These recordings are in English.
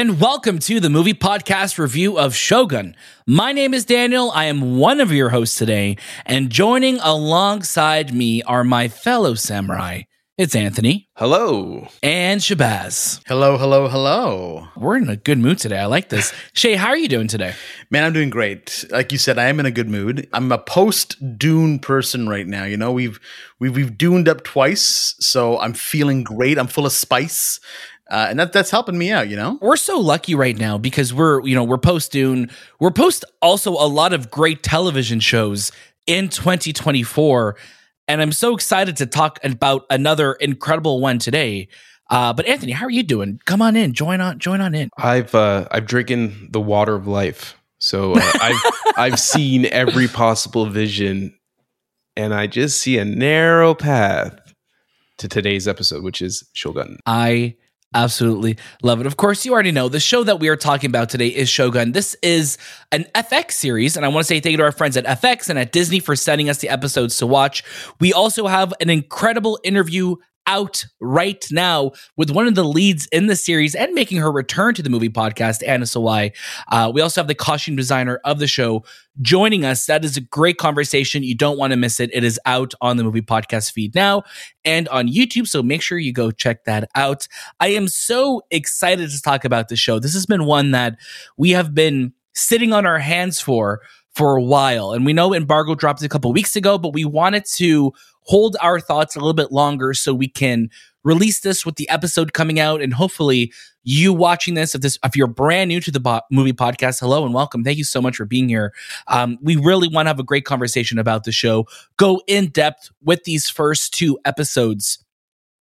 and welcome to the movie podcast review of Shogun. My name is Daniel. I am one of your hosts today, and joining alongside me are my fellow samurai. It's Anthony. Hello. And Shahbaz. Hello, hello, hello. We're in a good mood today. I like this. Shay, how are you doing today? Man, I'm doing great. Like you said, I am in a good mood. I'm a post Dune person right now. You know, we've we've we've duned up twice, so I'm feeling great. I'm full of spice. Uh, and that that's helping me out, you know. We're so lucky right now because we're you know we're post Dune. We're post also a lot of great television shows in 2024, and I'm so excited to talk about another incredible one today. Uh, but Anthony, how are you doing? Come on in, join on, join on in. I've uh, I've drinking the water of life, so uh, I've I've seen every possible vision, and I just see a narrow path to today's episode, which is Shogun. I Absolutely love it. Of course, you already know the show that we are talking about today is Shogun. This is an FX series, and I want to say thank you to our friends at FX and at Disney for sending us the episodes to watch. We also have an incredible interview out right now with one of the leads in the series and making her return to the movie podcast, Anna Sawai. Uh, we also have the costume designer of the show joining us. That is a great conversation. You don't want to miss it. It is out on the movie podcast feed now and on YouTube. So make sure you go check that out. I am so excited to talk about the show. This has been one that we have been sitting on our hands for for a while. And we know embargo dropped a couple weeks ago, but we wanted to hold our thoughts a little bit longer so we can release this with the episode coming out and hopefully you watching this if this if you're brand new to the bo- movie podcast hello and welcome. Thank you so much for being here. Um, we really want to have a great conversation about the show go in depth with these first two episodes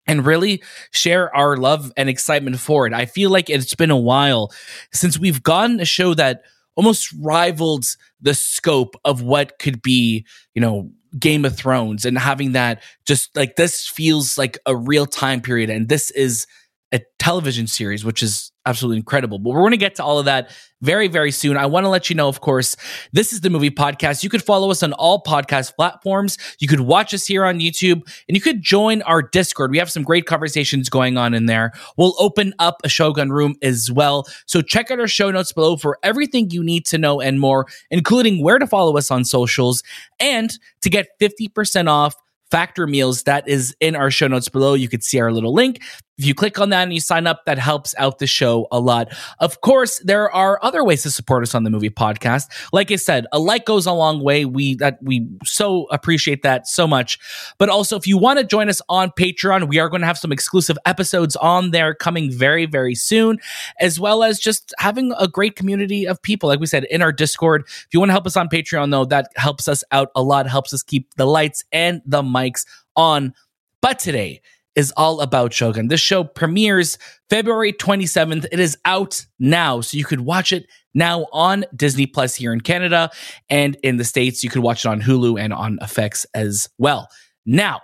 and really share our love and excitement for it. I feel like it's been a while since we've gotten a show that almost rivaled the scope of what could be you know Game of Thrones and having that just like this feels like a real time period. And this is a television series, which is absolutely incredible. But we're going to get to all of that very, very soon. I want to let you know, of course, this is the movie podcast. You could follow us on all podcast platforms. You could watch us here on YouTube and you could join our Discord. We have some great conversations going on in there. We'll open up a Shogun room as well. So check out our show notes below for everything you need to know and more, including where to follow us on socials and to get 50% off Factor meals that is in our show notes below. You could see our little link. If you click on that and you sign up, that helps out the show a lot. Of course, there are other ways to support us on the movie podcast. Like I said, a like goes a long way. We that we so appreciate that so much. But also, if you want to join us on Patreon, we are going to have some exclusive episodes on there coming very, very soon, as well as just having a great community of people. Like we said in our Discord. If you want to help us on Patreon, though, that helps us out a lot. Helps us keep the lights and the mics on. But today is all about Shogun. This show premieres February 27th. It is out now, so you could watch it now on Disney Plus here in Canada and in the States. You could watch it on Hulu and on FX as well. Now,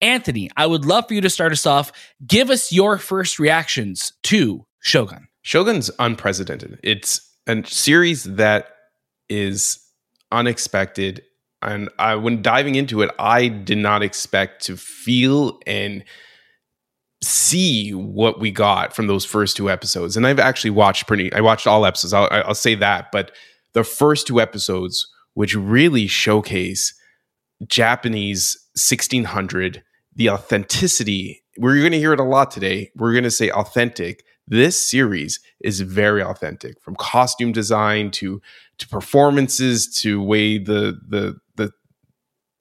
Anthony, I would love for you to start us off. Give us your first reactions to Shogun. Shogun's unprecedented. It's a series that is unexpected. And I, when diving into it, I did not expect to feel and see what we got from those first two episodes. And I've actually watched pretty, I watched all episodes. I'll, I'll say that. But the first two episodes, which really showcase Japanese 1600, the authenticity, we're going to hear it a lot today. We're going to say authentic. This series is very authentic from costume design to to performances to way the the the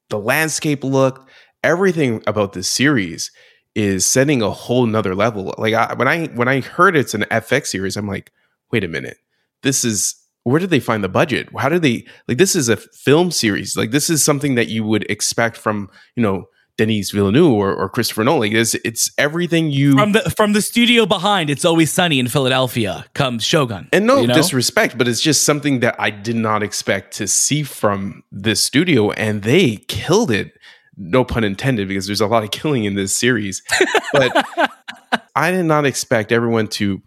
the landscape looked everything about this series is setting a whole nother level. Like I, when I when I heard it's an FX series, I'm like, wait a minute, this is where did they find the budget? How did they like this is a film series? Like this is something that you would expect from you know Denis Villeneuve or, or Christopher Nolan. Like, It's, it's everything you from the from the studio behind. It's always sunny in Philadelphia. Comes Shogun, and no you know? disrespect, but it's just something that I did not expect to see from this studio, and they killed it no pun intended, because there's a lot of killing in this series. But I did not expect everyone to,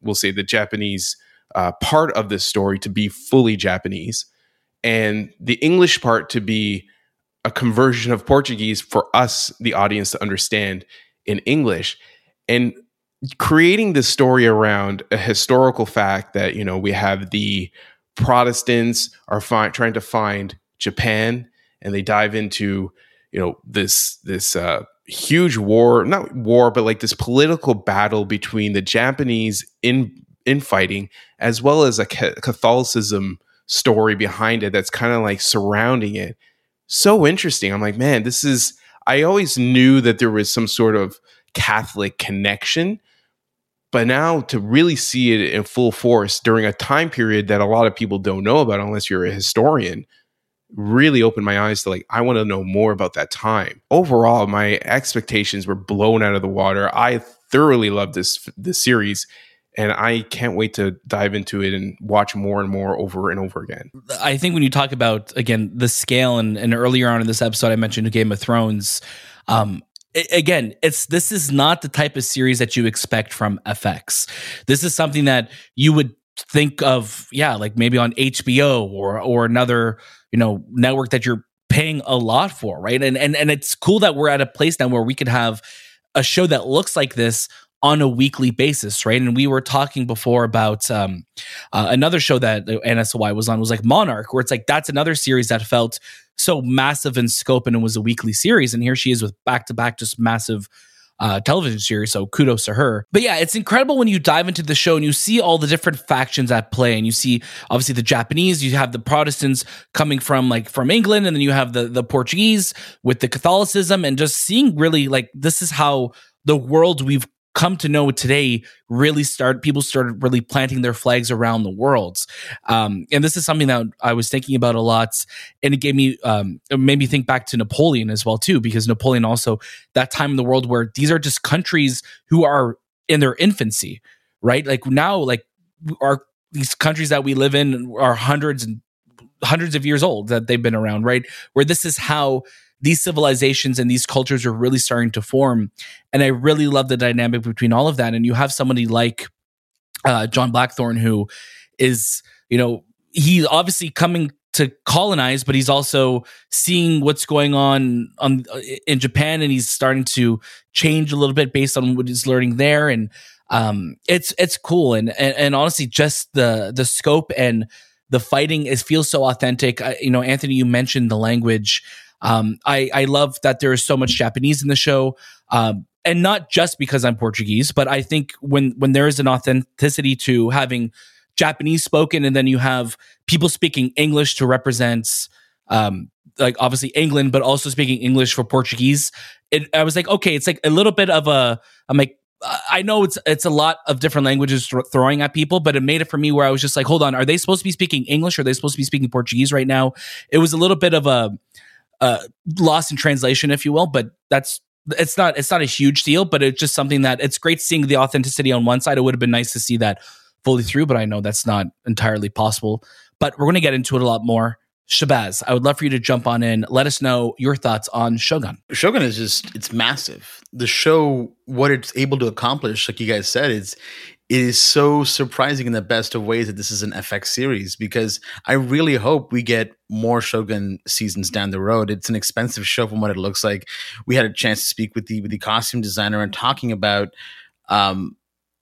we'll say, the Japanese uh, part of this story to be fully Japanese, and the English part to be a conversion of Portuguese for us, the audience, to understand in English. And creating this story around a historical fact that you know we have the Protestants are fi- trying to find Japan, and they dive into you know this this uh, huge war, not war, but like this political battle between the Japanese in infighting as well as a Catholicism story behind it that's kind of like surrounding it. So interesting. I'm like, man, this is. I always knew that there was some sort of Catholic connection, but now to really see it in full force during a time period that a lot of people don't know about unless you're a historian really opened my eyes to like I want to know more about that time. Overall, my expectations were blown out of the water. I thoroughly loved this this series and I can't wait to dive into it and watch more and more over and over again. I think when you talk about again the scale and, and earlier on in this episode I mentioned Game of Thrones um again it's this is not the type of series that you expect from FX. This is something that you would think of yeah like maybe on HBO or or another you know network that you're paying a lot for right and and and it's cool that we're at a place now where we could have a show that looks like this on a weekly basis, right? And we were talking before about um, uh, another show that Anna Sawai was on was like Monarch, where it's like that's another series that felt so massive in scope and it was a weekly series. And here she is with back to back, just massive uh, television series. So kudos to her. But yeah, it's incredible when you dive into the show and you see all the different factions at play. And you see obviously the Japanese, you have the Protestants coming from like from England, and then you have the the Portuguese with the Catholicism, and just seeing really like this is how the world we've come to know today really start people started really planting their flags around the world. Um, and this is something that i was thinking about a lot and it gave me um, it made me think back to napoleon as well too because napoleon also that time in the world where these are just countries who are in their infancy right? Like now like our these countries that we live in are hundreds and hundreds of years old that they've been around right? Where this is how these civilizations and these cultures are really starting to form. And I really love the dynamic between all of that. And you have somebody like uh, John Blackthorne, who is, you know, he's obviously coming to colonize, but he's also seeing what's going on on in Japan, and he's starting to change a little bit based on what he's learning there. And um, it's it's cool, and, and and honestly, just the the scope and the fighting is feels so authentic. I, you know, Anthony, you mentioned the language. Um, I, I love that there is so much Japanese in the show. Um, and not just because I'm Portuguese, but I think when when there is an authenticity to having Japanese spoken, and then you have people speaking English to represent, um, like obviously England, but also speaking English for Portuguese. It, I was like, okay, it's like a little bit of a. I'm like, I know it's it's a lot of different languages th- throwing at people, but it made it for me where I was just like, hold on, are they supposed to be speaking English? Or are they supposed to be speaking Portuguese right now? It was a little bit of a uh, lost in translation, if you will. But that's it's not it's not a huge deal, but it's just something that it's great seeing the authenticity on one side. It would have been nice to see that fully through, but I know that's not entirely possible. But we're going to get into it a lot more. Shahbaz, I would love for you to jump on in. Let us know your thoughts on Shogun. Shogun is just it's massive. The show, what it's able to accomplish, like you guys said, is it is so surprising in the best of ways that this is an FX series because I really hope we get more Shogun seasons down the road. It's an expensive show from what it looks like. We had a chance to speak with the with the costume designer and talking about um,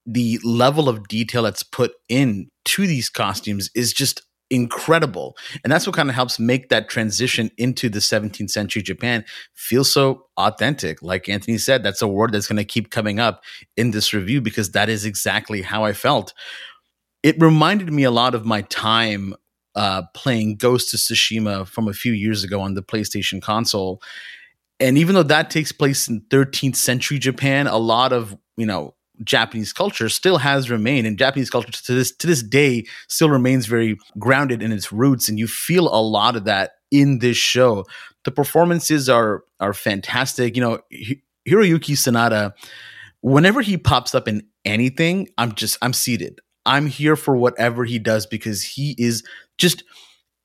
the level of detail that's put in to these costumes is just incredible. And that's what kind of helps make that transition into the 17th century Japan feel so authentic. Like Anthony said, that's a word that's going to keep coming up in this review because that is exactly how I felt. It reminded me a lot of my time uh, playing Ghost of Tsushima from a few years ago on the PlayStation console. And even though that takes place in 13th century Japan, a lot of, you know, Japanese culture still has remained, and Japanese culture to this to this day still remains very grounded in its roots, and you feel a lot of that in this show. The performances are are fantastic. You know, Hiroyuki Sanada, whenever he pops up in anything, I'm just I'm seated. I'm here for whatever he does because he is just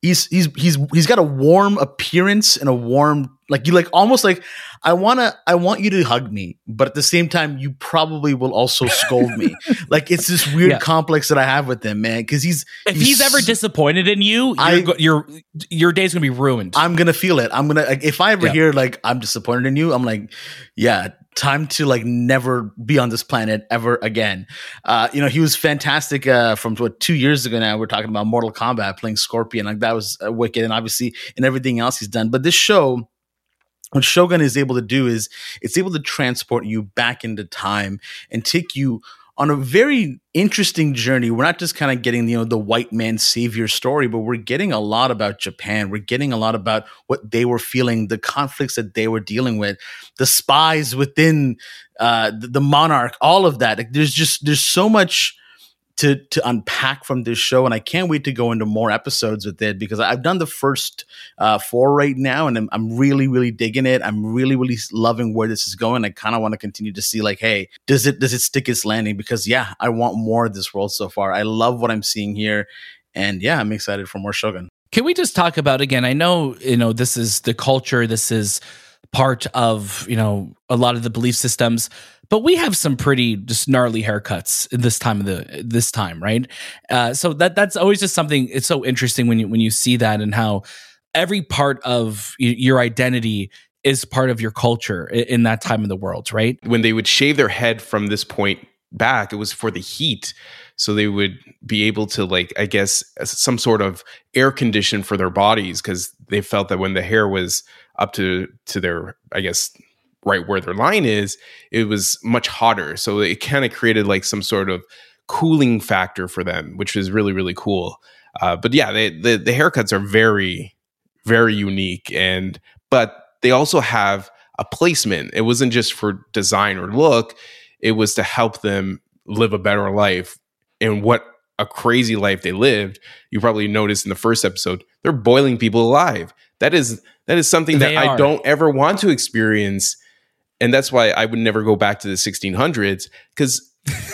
he's he's he's he's got a warm appearance and a warm like you like almost like I wanna I want you to hug me, but at the same time you probably will also scold me. like it's this weird yeah. complex that I have with him, man. Because he's if he's, he's, ever disappointed in you, I, your your your day's gonna be ruined. I'm gonna feel it. I'm gonna like, if I ever yeah. hear like I'm disappointed in you, I'm like, yeah, time to like never be on this planet ever again. Uh, you know, he was fantastic uh, from what two years ago now. We're talking about Mortal Kombat playing Scorpion, like that was uh, wicked, and obviously and everything else he's done. But this show, what Shogun is able to do is it's able to transport you back into time and take you on a very interesting journey. We're not just kind of getting, you know, the white man savior story, but we're getting a lot about Japan. We're getting a lot about what they were feeling, the conflicts that they were dealing with, the spies within uh, the, the monarch, all of that. Like, there's just there's so much to to unpack from this show, and I can't wait to go into more episodes with it because I've done the first uh, four right now, and I'm, I'm really really digging it. I'm really really loving where this is going. I kind of want to continue to see like, hey, does it does it stick its landing? Because yeah, I want more of this world so far. I love what I'm seeing here, and yeah, I'm excited for more Shogun. Can we just talk about again? I know you know this is the culture. This is part of you know a lot of the belief systems but we have some pretty just gnarly haircuts this time of the this time, right? Uh, so that that's always just something. It's so interesting when you when you see that and how every part of your identity is part of your culture in, in that time of the world, right? When they would shave their head from this point back, it was for the heat. So they would be able to, like, I guess, some sort of air condition for their bodies because they felt that when the hair was up to to their, I guess, right where their line is, it was much hotter. So it kind of created like some sort of cooling factor for them, which was really, really cool. Uh, but yeah, they, the, the haircuts are very, very unique. And, but they also have a placement. It wasn't just for design or look, it was to help them live a better life. And what a crazy life they lived. You probably noticed in the first episode, they're boiling people alive. That is that is something that I don't ever want to experience and that's why I would never go back to the 1600s because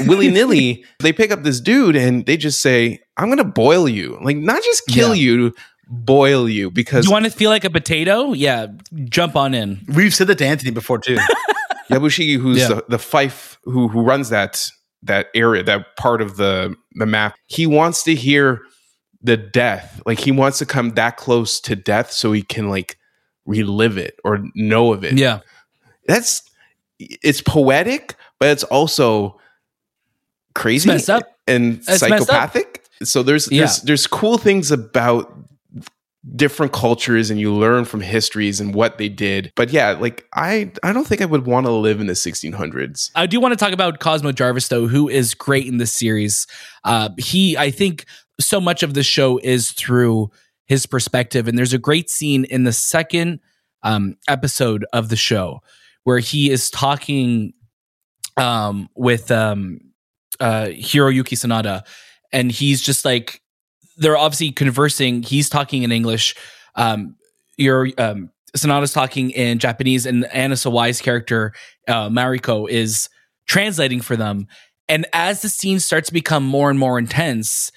willy nilly they pick up this dude and they just say, "I'm going to boil you," like not just kill yeah. you, boil you because you want to feel like a potato. Yeah, jump on in. We've said that to Anthony before too. Yabushige, who's yeah. the, the fife who who runs that that area, that part of the the map, he wants to hear the death. Like he wants to come that close to death so he can like relive it or know of it. Yeah that's it's poetic, but it's also crazy it's and it's psychopathic. So there's yeah. there's there's cool things about different cultures and you learn from histories and what they did. But yeah, like I I don't think I would want to live in the 1600s. I do want to talk about Cosmo Jarvis though, who is great in this series. Uh, he I think so much of the show is through his perspective and there's a great scene in the second um, episode of the show where he is talking um, with um, uh, Hiroyuki Sanada, and he's just like they're obviously conversing. He's talking in English. Um, your um, talking in Japanese, and Anna Sawai's character uh, Mariko is translating for them. And as the scene starts to become more and more intense,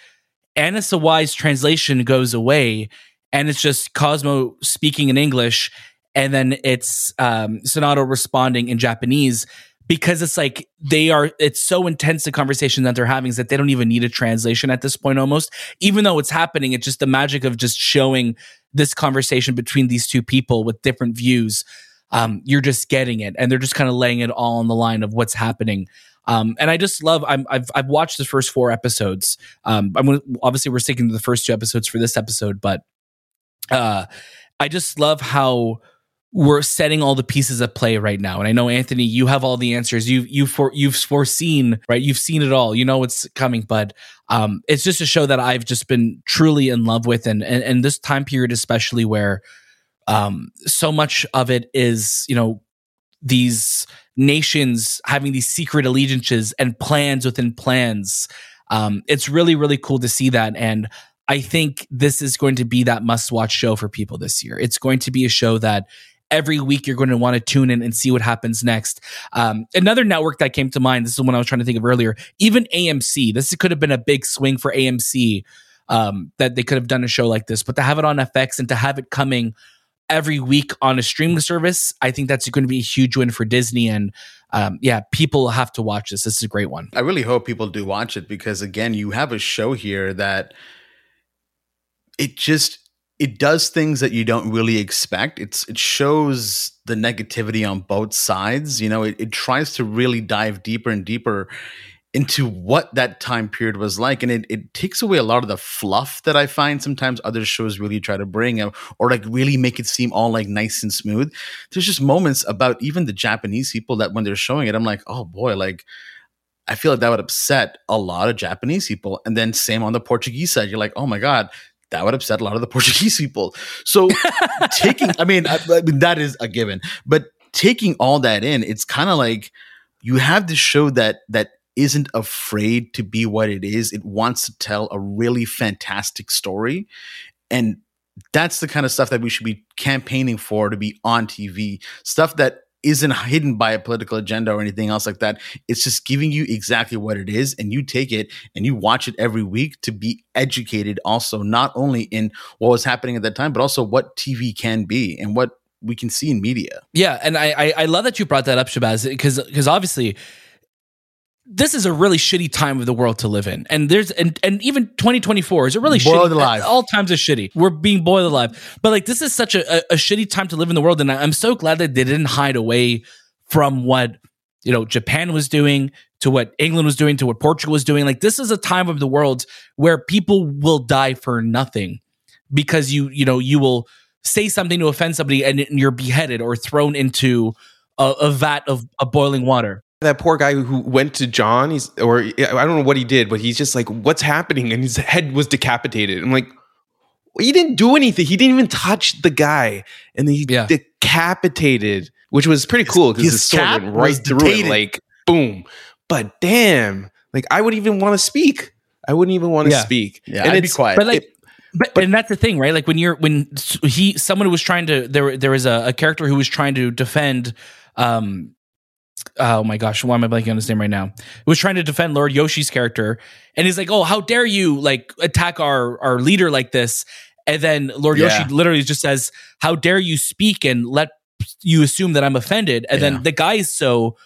Anna Sawai's translation goes away, and it's just Cosmo speaking in English, and then it's um, Sanada responding in Japanese because it's like they are it's so intense the conversation that they're having is that they don't even need a translation at this point almost even though it's happening it's just the magic of just showing this conversation between these two people with different views um, you're just getting it and they're just kind of laying it all on the line of what's happening um, and I just love. i have I've watched the first four episodes. Um, I'm obviously we're sticking to the first two episodes for this episode, but uh, I just love how we're setting all the pieces at play right now. And I know Anthony, you have all the answers. You've you've for, you've foreseen, right? You've seen it all. You know what's coming, but um, it's just a show that I've just been truly in love with, and and, and this time period especially where um, so much of it is you know these nations having these secret allegiances and plans within plans. Um, it's really really cool to see that and. I think this is going to be that must watch show for people this year. It's going to be a show that every week you're going to want to tune in and see what happens next. Um, another network that came to mind, this is one I was trying to think of earlier, even AMC. This could have been a big swing for AMC um, that they could have done a show like this, but to have it on FX and to have it coming every week on a streaming service, I think that's going to be a huge win for Disney. And um, yeah, people have to watch this. This is a great one. I really hope people do watch it because, again, you have a show here that it just it does things that you don't really expect. It's it shows the negativity on both sides. You know, it, it tries to really dive deeper and deeper into what that time period was like and it, it takes away a lot of the fluff that i find sometimes other shows really try to bring or, or like really make it seem all like nice and smooth there's just moments about even the japanese people that when they're showing it i'm like oh boy like i feel like that would upset a lot of japanese people and then same on the portuguese side you're like oh my god that would upset a lot of the portuguese people so taking i mean I, I mean that is a given but taking all that in it's kind of like you have this show that that isn't afraid to be what it is. It wants to tell a really fantastic story. And that's the kind of stuff that we should be campaigning for to be on TV. Stuff that isn't hidden by a political agenda or anything else like that. It's just giving you exactly what it is, and you take it and you watch it every week to be educated also, not only in what was happening at that time, but also what TV can be and what we can see in media. Yeah, and I I, I love that you brought that up, Shahbaz, because because obviously this is a really shitty time of the world to live in. And there's and and even 2024 is a really boiled shitty alive. all times are shitty. We're being boiled alive. But like this is such a, a, a shitty time to live in the world. And I, I'm so glad that they didn't hide away from what you know Japan was doing to what England was doing to what Portugal was doing. Like this is a time of the world where people will die for nothing because you you know you will say something to offend somebody and you're beheaded or thrown into a, a vat of, of boiling water that poor guy who went to John, he's or I don't know what he did, but he's just like, "What's happening?" And his head was decapitated. I'm like, he didn't do anything. He didn't even touch the guy, and he Yeah. decapitated, which was pretty cool because his his sword cap went was right through it, like boom. But damn, like I wouldn't even want to speak. I wouldn't even want to Yeah. speak. Yeah, and I'd be quiet. but like it- but, and that's the thing right like when you're when he someone was trying to there there was a, a character who was trying to defend um oh my gosh why am i blanking on his name right now was trying to defend lord yoshii's character and he's like oh how dare you like attack our our leader like this and then lord Yeah. yoshii literally just says how dare you speak and let you assume that i'm offended and Yeah. then the guy is so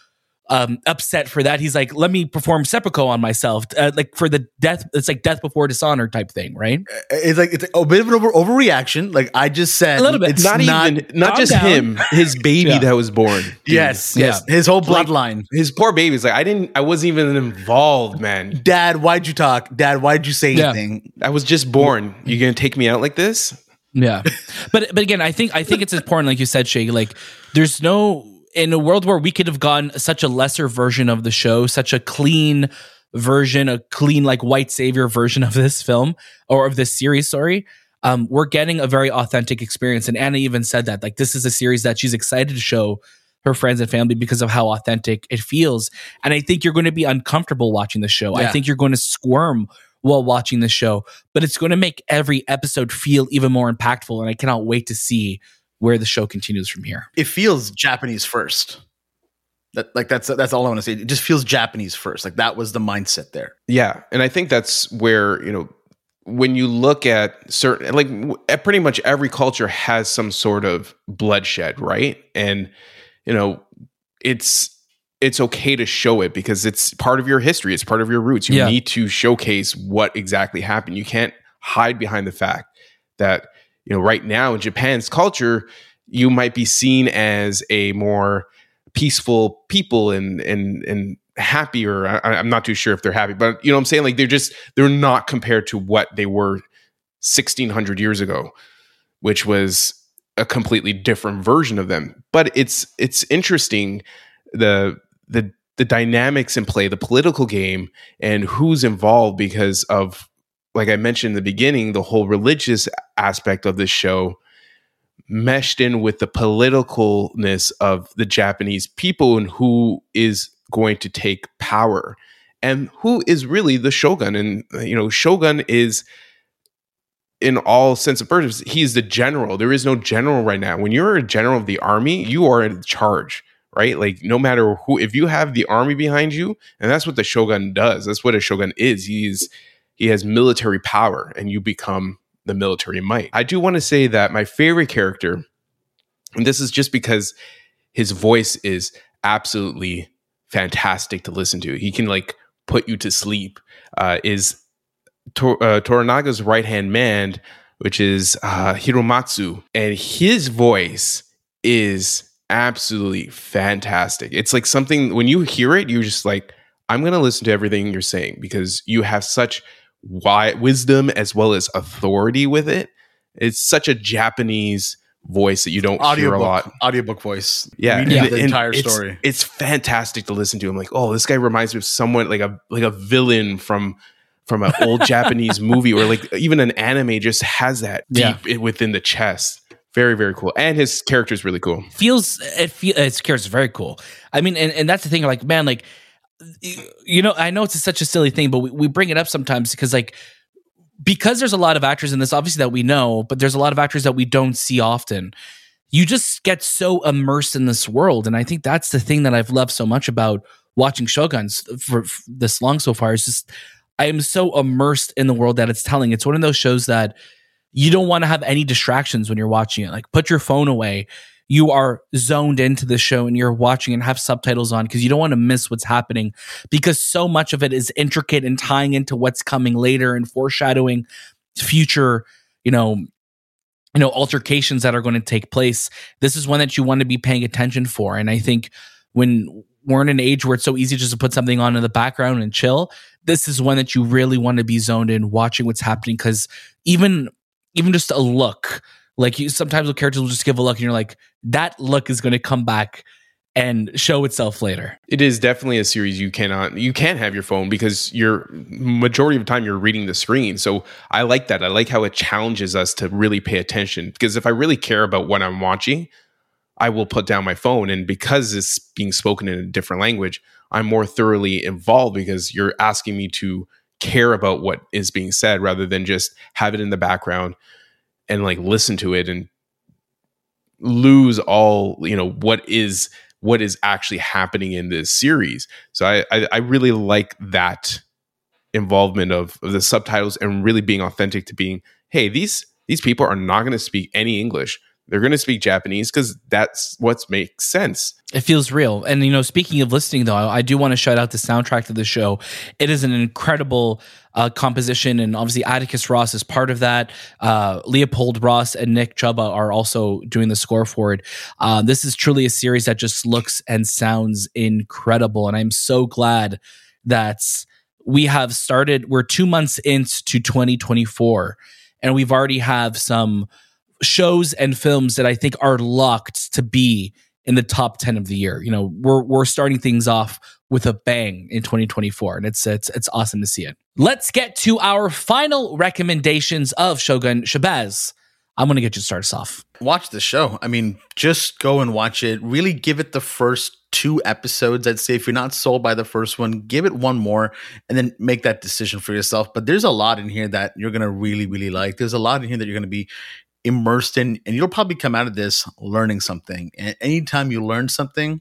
um upset for that he's like let me perform seppuku on myself uh, like for the death it's like death before dishonor type thing right it's like it's a bit of an over overreaction. Like I just said, A little bit. It's not, even not just down. him, his baby Yeah. that was born. dude. Yes, Yeah. yes. His whole Like- bloodline. his poor baby's like I didn't. I wasn't even involved, man. Dad, why'd you talk? Dad, why'd you say Yeah. anything? I was just born. You gonna take me out like this? Yeah, but but again, I think I think it's important, like you said, Shay. Like, there's no in a world where we could have gone such a lesser version of the show, such a clean version, a clean like white savior version of this film or of this series. Sorry, um, we're getting a very authentic experience, and Anna even said that like this is a series that she's excited to show her friends and family because of how authentic it feels. And I think you're going to be uncomfortable watching the show. I think you're going to squirm while watching the show, but it's going to make every episode feel even more impactful. And I cannot wait to see where the show continues from here. It feels Japanese first. That like that's that's all I want to say. It just feels Japanese first. Like that was the mindset there. Yeah, and I think that's where you know when you look at certain like w- at pretty much every culture has some sort of bloodshed, right? And you know it's it's okay to show it because it's part of your history, it's part of your roots. You Yeah. need to showcase what exactly happened. You can't hide behind the fact that you know right now in Japan's culture you might be seen as a more peaceful people and and and happier. I, I'm not too sure if they're happy, but you know I'm saying. Like they're just they're not compared to what they were 1600 years ago, which was a completely different version of them. But it's it's interesting the the the dynamics in play, the political game, and who's involved because of like I mentioned in the beginning, the whole religious aspect of this show meshed in with the politicalness of the Japanese people and who is going to take power and who is really the shogun. And, you know, shogun is, in all sense of purpose, he's the general. There is no general right now. When you're a general of the army, you are in charge. Right, like no matter who, if you have the army behind you, and that's what the shogun does. That's what a shogun is. He's he has military power, and you become the military might. I do want to say that my favorite character, and this is just because his voice is absolutely fantastic to listen to. He can like put you to sleep. Uh, is Tor- uh, Toranaga's right hand man, which is uh, Hiromatsu, and his voice is absolutely fantastic. It's like something when you hear it, you're just like, I'm going to listen to everything you're saying because you have such wide wisdom as well as authority with it. It's such a Japanese voice that you don't audiobook, hear a lot. Audiobook voice. Yeah, and- the and entire it's- story. It's fantastic to listen to. I'm like, oh, this guy reminds me of someone like a like a villain from from an old Japanese movie or like even an anime. Just has that deep i- within the chest. Very very cool, and his character is really cool. feels it feel its character is very cool. I mean, and, and that's the thing. Like, man, like you know, I know it's such a silly thing, but we, we bring it up sometimes because like because there's a lot of actors in this, obviously that we know, but there's a lot of actors that we don't see often. You just get so immersed in this world, and I think that's the thing that I've loved so much about watching Shoguns for, for this long so far. Is just I am so immersed in the world that it's telling. It's one of those shows that you don't want to have any distractions when you're watching it. Like put your phone away. You are zoned into the show and you're watching and have subtitles on because you don't want to miss what's happening because so much of it is intricate and tying into what's coming later and foreshadowing future, you know, you know, altercations that are going to take place. This is one that you want to be paying attention for. And I think when we're in an age where it's so easy just to put something on in the background and chill, this is one that you really want to be zoned in, watching what's happening. Because even even just a look, like you sometimes the characters will just give a look, and you're like, that look is going to come back and show itself later. It is definitely a series you cannot you can't have your phone because you're majority of the time you're reading the screen. So I like that. I like how it challenges us to really pay attention because if I really care about what I'm watching, I will put down my phone and because it's being spoken in a different language, I'm more thoroughly involved because you're asking me to care about what is being said rather than just have it in the background and like listen to it and lose all, you know, what is what is actually happening in this series. So I I, I really like that involvement of, of the subtitles and really being authentic to being, hey, these these people are not going to speak any English. They're going to speak Japanese because that's what makes sense. It feels real. And, you know, speaking of listening, though, I do want to shout out the soundtrack to the show. It is an incredible uh, composition. And obviously, Atticus Ross is part of that. Uh, Leopold Ross and Nick Chuba are also doing the score for it. Uh, this is truly a series that just looks and sounds incredible. And I'm so glad that we have started, we're two months into 2024, and we've already have some shows and films that I think are locked to be in the top 10 of the year. You know, we're we're starting things off with a bang in 2024 and it's it's it's awesome to see it. Let's get to our final recommendations of Shogun Shahbaz. I'm going to get you started us off. watch the show. I mean, just go and watch it. Really give it the first two episodes. I'd say if you're not sold by the first one, give it one more and then make that decision for yourself. But there's a lot in here that you're going to really, really like. There's a lot in here that you're going to be immersed in, and you'll probably come out of this learning something. And anytime you learn something,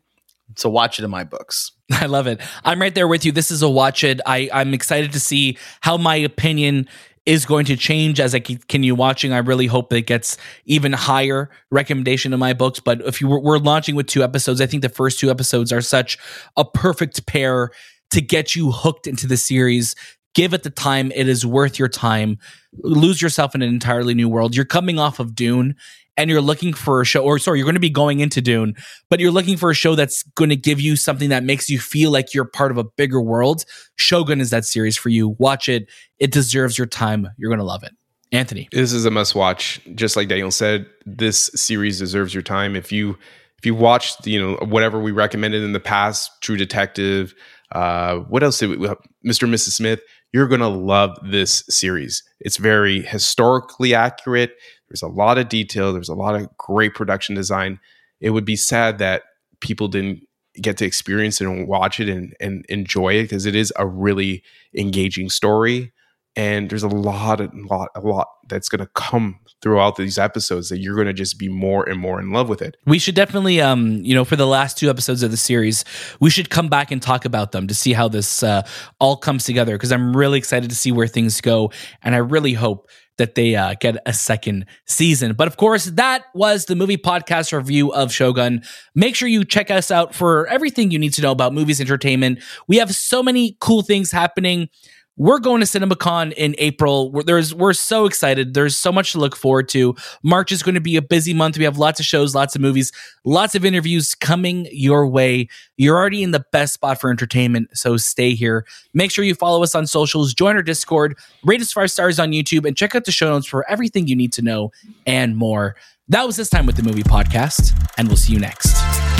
so watch it in my books. I love it. I'm right there with you. This is a watch it. I, I'm excited to see how my opinion is going to change as I continue watching. I really hope it gets even higher recommendation in my books. But if you were, we're launching with two episodes, I think the first two episodes are such a perfect pair to get you hooked into the series. Give it the time. It is worth your time. Lose yourself in an entirely new world. You're coming off of Dune and you're looking for a show, or sorry, you're going to be going into Dune, but you're looking for a show that's going to give you something that makes you feel like you're part of a bigger world. Shogun is that series for you. Watch it. It deserves your time. You're going to love it. Anthony. This is a must watch. Just like Daniel said, this series deserves your time. If you if you watched, you know, whatever we recommended in the past, True Detective, uh, what else did we, Mr. and Mrs. Smith, you're gonna love this series. It's very historically accurate. There's a lot of detail. There's a lot of great production design. It would be sad that people didn't get to experience it and watch it and, and enjoy it because it is a really engaging story and there's a lot a lot a lot that's going to come throughout these episodes that you're going to just be more and more in love with it We should definitely, um, you know, for the last two episodes of the series, we should come back and talk about them to see how this uh, all comes together. Because I'm really excited to see where things go, and I really hope that they uh, get a second season. But of course, that was the movie podcast review of Shogun. Make sure you check us out for everything you need to know about movies, entertainment. We have so many cool things happening we're going to CinemaCon in April. We're, there's we're so excited. There's so much to look forward to. March is going to be a busy month. We have lots of shows, lots of movies, lots of interviews coming your way. You're already in the best spot for entertainment, so stay here. Make sure you follow us on socials, join our Discord, rate us five stars on YouTube, and check out the show notes for everything you need to know and more. That was this time with the movie podcast, and we'll see you next.